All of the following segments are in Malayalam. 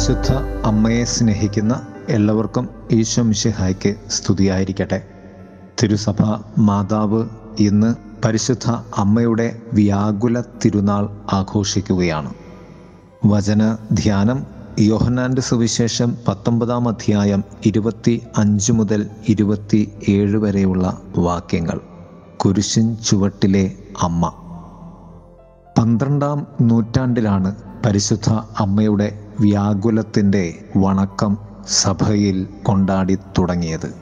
പരിശുദ്ധ അമ്മയെ സ്നേഹിക്കുന്ന എല്ലാവർക്കും ഈശോ മിശിഹായ്ക്ക് സ്തുതിയായിരിക്കട്ടെ. തിരുസഭ മാതാവ് ഇന്ന് പരിശുദ്ധ അമ്മയുടെ വ്യാകുല തിരുനാൾ ആഘോഷിക്കുകയാണ്. വചന ധ്യാനം യോഹനാന്റെ സുവിശേഷം പത്തൊമ്പതാം അധ്യായം ഇരുപത്തി അഞ്ച് മുതൽ ഇരുപത്തി ഏഴ് വരെയുള്ള വാക്യങ്ങൾ. കുരിശിൻ ചുവട്ടിലെ അമ്മ. പന്ത്രണ്ടാം നൂറ്റാണ്ടിലാണ് പരിശുദ്ധ അമ്മയുടെ വ്യാകുലത്തിന്റെ വണക്കം സഭയിൽ കൊണ്ടാടി തുടങ്ങിയത്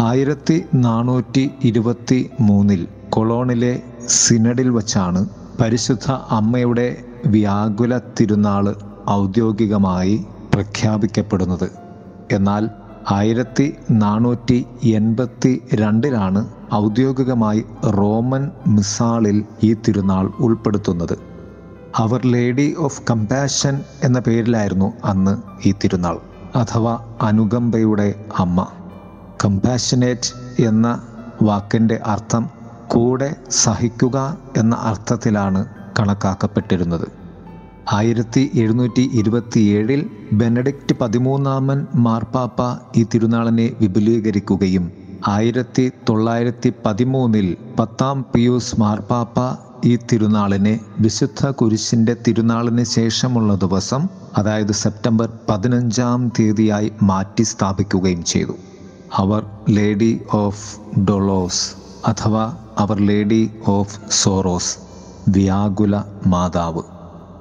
ആയിരത്തി നാനൂറ്റി ഇരുപത്തി മൂന്നിൽ കൊളോണിലെ സിനഡിൽ വച്ചാണ് പരിശുദ്ധ അമ്മയുടെ വ്യാകുല തിരുനാൾ ഔദ്യോഗികമായി പ്രഖ്യാപിക്കപ്പെടുന്നത്. എന്നാൽ ആയിരത്തി നാനൂറ്റി എൺപത്തി രണ്ടിലാണ് ഔദ്യോഗികമായി റോമൻ മിസാളിൽ ഈ തിരുനാൾ ഉൾപ്പെടുത്തുന്നത്. അവർ ലേഡി ഓഫ് കമ്പാഷൻ എന്ന പേരിലായിരുന്നു അന്ന് ഈ തിരുനാൾ അഥവാ അനുകമ്പയുടെ അമ്മ. കമ്പാഷനേറ്റ് എന്ന വാക്കിന്റെ അർത്ഥം കൂടെ സഹിക്കുക എന്ന അർത്ഥത്തിലാണ് കണക്കാക്കപ്പെട്ടിരുന്നത്. ആയിരത്തി എഴുന്നൂറ്റി ഇരുപത്തിയേഴിൽ ബെനഡിക്റ്റ് പതിമൂന്നാമൻ മാർപ്പാപ്പ ഈ തിരുനാളിനെ വിപുലീകരിക്കുകയും ആയിരത്തി തൊള്ളായിരത്തി പതിമൂന്നിൽ പത്താം പിയൂസ് മാർപ്പാപ്പ ഈ തിരുനാളിനെ വിശുദ്ധ കുരിശിന്റെ തിരുനാളിന് ശേഷമുള്ള ദിവസം അതായത് സെപ്റ്റംബർ പതിനഞ്ചാം തീയതിയായി മാറ്റി സ്ഥാപിക്കുകയും ചെയ്തു. അവർ ലേഡി ഓഫ് ഡൊളോസ് അഥവാ അവർ ലേഡി ഓഫ് സോറോസ് വ്യാകുല മാതാവ്.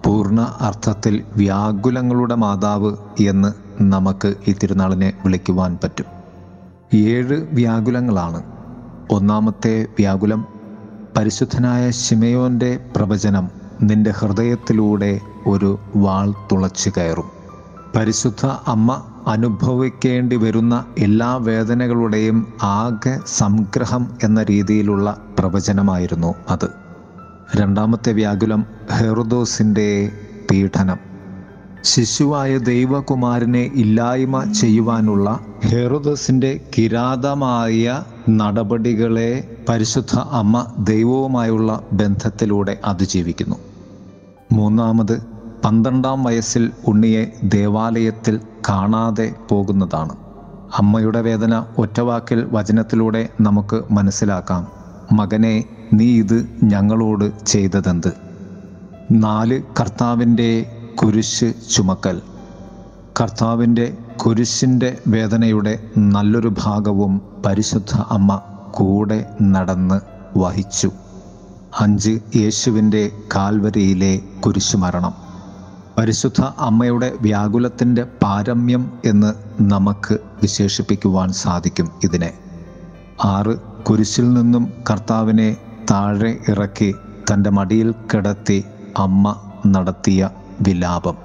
പൂർണ അർത്ഥത്തിൽ വ്യാകുലങ്ങളുടെ മാതാവ് എന്ന് നമുക്ക് ഈ തിരുനാളിനെ വിളിക്കുവാൻ പറ്റും. ഏഴ് വ്യാകുലങ്ങളാണ്. ഒന്നാമത്തെ വ്യാകുലം പരിശുദ്ധനായ ശിമയോന്റെ പ്രവചനം നിന്റെ ഹൃദയത്തിലൂടെ ഒരു വാൾ തുളച്ചു കയറും. പരിശുദ്ധ അമ്മ അനുഭവിക്കേണ്ടി വരുന്ന എല്ലാ വേദനകളുടെയും ആകെ സംഗ്രഹം എന്ന രീതിയിലുള്ള പ്രവചനമായിരുന്നു അത്. രണ്ടാമത്തെ വ്യാകുലം ഹെറുദോസിന്റെ പീഡനം. ശിശുവായ ദൈവകുമാരനെ ഇല്ലായ്മ ചെയ്യുവാനുള്ള ഹെറുദസിന്റെ കിരാതമായ നടപടികളെ പരിശുദ്ധ അമ്മ ദൈവവുമായുള്ള ബന്ധത്തിലൂടെ അതിജീവിക്കുന്നു. മൂന്നാമത് പന്ത്രണ്ടാം വയസ്സിൽ ഉണ്ണിയെ ദേവാലയത്തിൽ കാണാതെ പോകുന്നതാണ്. അമ്മയുടെ വേദന ഒറ്റവാക്കിൽ വചനത്തിലൂടെ നമുക്ക് മനസ്സിലാക്കാം. മകനെ നീ ഇത് ഞങ്ങളോട് ചെയ്തതെന്ത്? നാല് കർത്താവിന്റെ കുരിശ് ചുമക്കൽ. കർത്താവിന്റെ കുരിശിന്റെ വേദനയുടെ നല്ലൊരു ഭാഗവും പരിശുദ്ധ അമ്മ കൂടെ നടന്ന് വഹിച്ചു. അഞ്ച് യേശുവിന്റെ കാൽവരിയിലെ കുരിശുമരണം പരിശുദ്ധ അമ്മയുടെ വ്യാകുലത്തിന്റെ പാരമ്യം എന്ന് നമുക്ക് വിശേഷിപ്പിക്കുവാൻ സാധിക്കും ഇതിനെ. ആറ് കുരിശിൽ നിന്നും കർത്താവിനെ താഴെ ഇറക്കി തന്റെ മടിയിൽ കിടത്തി അമ്മ നടത്തിയ വിലാപം.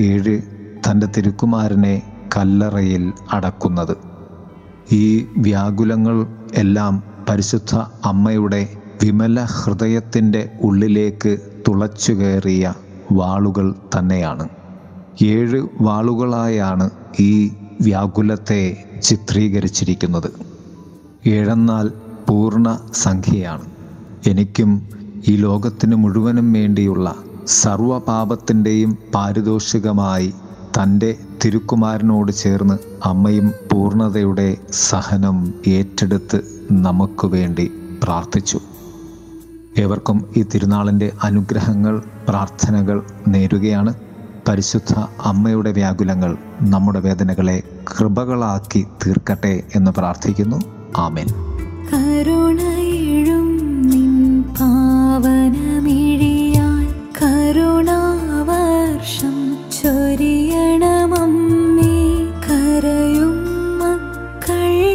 ഏഴ് തന്റെ തിരുക്കുമാരനെ കല്ലറയിൽ അടക്കുന്നത്. ഈ വ്യാകുലങ്ങൾ എല്ലാം പരിശുദ്ധ അമ്മയുടെ വിമല ഹൃദയത്തിന്റെ ഉള്ളിലേക്ക് തുളച്ചു കയറിയ വാളുകൾ തന്നെയാണ്. ഏഴ് വാളുകളായാണ് ഈ വ്യാകുലത്തെ ചിത്രീകരിച്ചിരിക്കുന്നത്. ഏഴെന്നാൽ പൂർണ സംഖ്യയാണ്. എനിക്കും ഈ ലോകത്തിന് മുഴുവനും വേണ്ടിയുള്ള സർവപാപത്തിന്റെയും പാരിതോഷികമായി തന്റെ തിരുക്കുമാരനോട് ചേർന്ന് അമ്മയും പൂർണതയുടെ സഹനം ഏറ്റെടുത്ത് നമുക്ക് വേണ്ടി പ്രാർത്ഥിച്ചു. ഏവർക്കും ഈ തിരുനാളിന്റെ അനുഗ്രഹങ്ങൾ പ്രാർത്ഥനകൾ നേരുകയാണ്. പരിശുദ്ധ അമ്മയുടെ വ്യാകുലങ്ങൾ നമ്മുടെ വേദനകളെ കൃപകളാക്കി തീർക്കട്ടെ എന്ന് പ്രാർത്ഥിക്കുന്നു. ആമേൻ. കരുണയിഴും നിൻ പാവനമിഴിയാൽ കരുണാവർഷം ചൊരിയണമമ്മേ കരയും മക്കൾക്കാശ്വാസമായി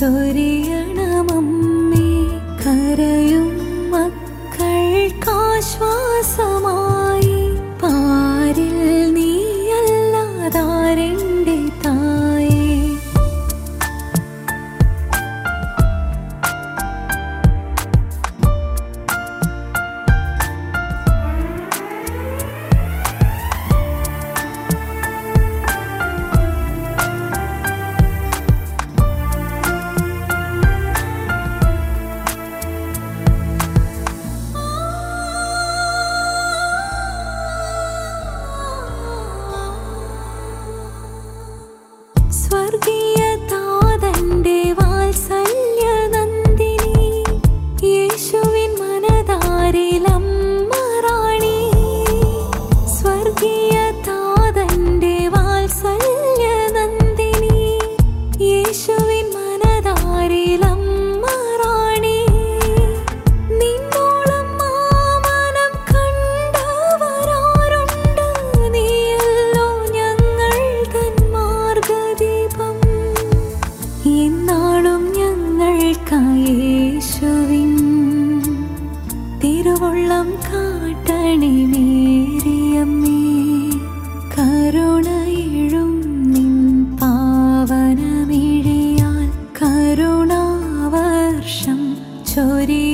सोरिया छोरी